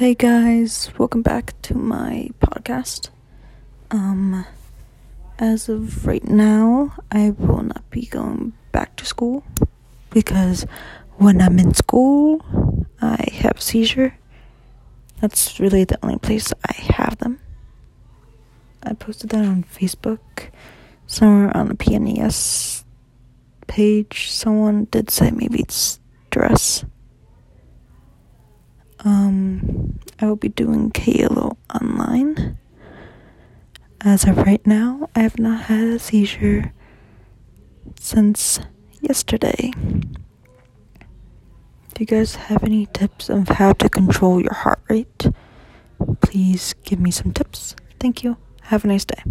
Hey guys, welcome back to my podcast. Um, as of right now, I will not be going back to school because when I'm in school, I have seizure. That's really the only place I have them. I posted that on Facebook, somewhere on the PNES page. Someone did say maybe it's stress. Um, I will be doing KLO online. As of right now, I have not had a seizure since yesterday. If you guys have any tips of how to control your heart rate, please give me some tips. Thank you. Have a nice day.